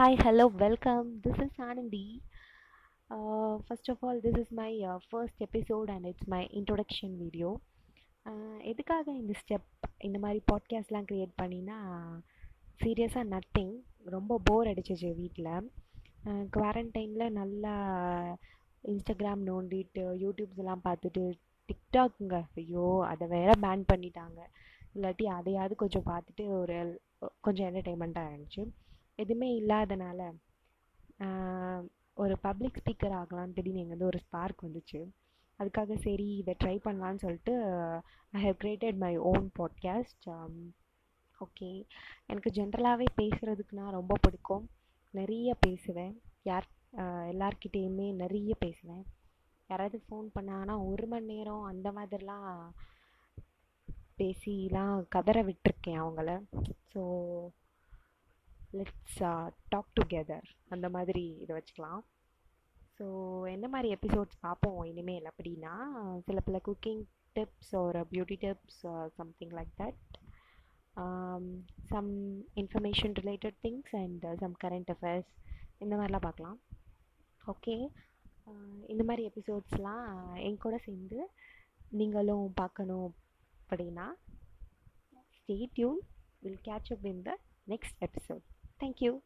Hi hello welcome this is Anandhi first of all this is my first episode and it's my introduction video எதுக்காக இந்த step இந்த மாதிரி பாட்காஸ்ட்லாம் create பண்ணினா சீரியஸாக nothing ரொம்ப bore அடிச்சிச்சு வீட்டில் குவாரண்டைனில் uh, நல்லா இன்ஸ்டாகிராம் நோண்டிட்டு யூடியூப்ஸ் எல்லாம் பார்த்துட்டு டிக்டாக்குங்க ஐயோ அதை வேற பேன் பண்ணிட்டாங்க. இல்லாட்டி அதையாவது கொஞ்சம் பார்த்துட்டு ஒரு கொஞ்சம் என்டர்டெயின்மெண்ட்டாக இருந்துச்சு. எதுவுமே இல்லாதனால ஒரு பப்ளிக் ஸ்பீக்கர் ஆகலான்னு திடீர்னு எங்கேருந்து ஒரு ஸ்பார்க் வந்துச்சு. அதுக்காக சரி இதை ட்ரை பண்ணலான்னு சொல்லிட்டு I have created my own podcast okay எனக்கு ஜென்ரலாகவே பேசுகிறதுக்குனா ரொம்ப பிடிக்கும். நிறைய பேசுவேன். யார் எல்லார்கிட்டேயுமே நிறைய பேசுவேன். யாராவது ஃபோன் பண்ணாங்கன்னா ஒரு மணி நேரம் அந்த மாதிரிலாம் பேசிலாம் கதற விட்டுருக்கேன் அவங்கள. ஸோ லெட்ஸ் டாக் டுகெதர் அந்த மாதிரி இதை வச்சுக்கலாம். ஸோ என்ன மாதிரி எபிசோட்ஸ் பார்ப்போம் இனிமேல் அப்படின்னா சில பல குக்கிங் டிப்ஸ் ஒரு beauty tips something like that some information related things and some current affairs இந்த மாதிரிலாம் பார்க்கலாம். ஓகே uh, இந்த மாதிரி எபிசோட்ஸ்லாம் என் கூட சேர்ந்து நீங்களும் பார்க்கணும் அப்படின்னா stay tune will catch up in the next episode thank you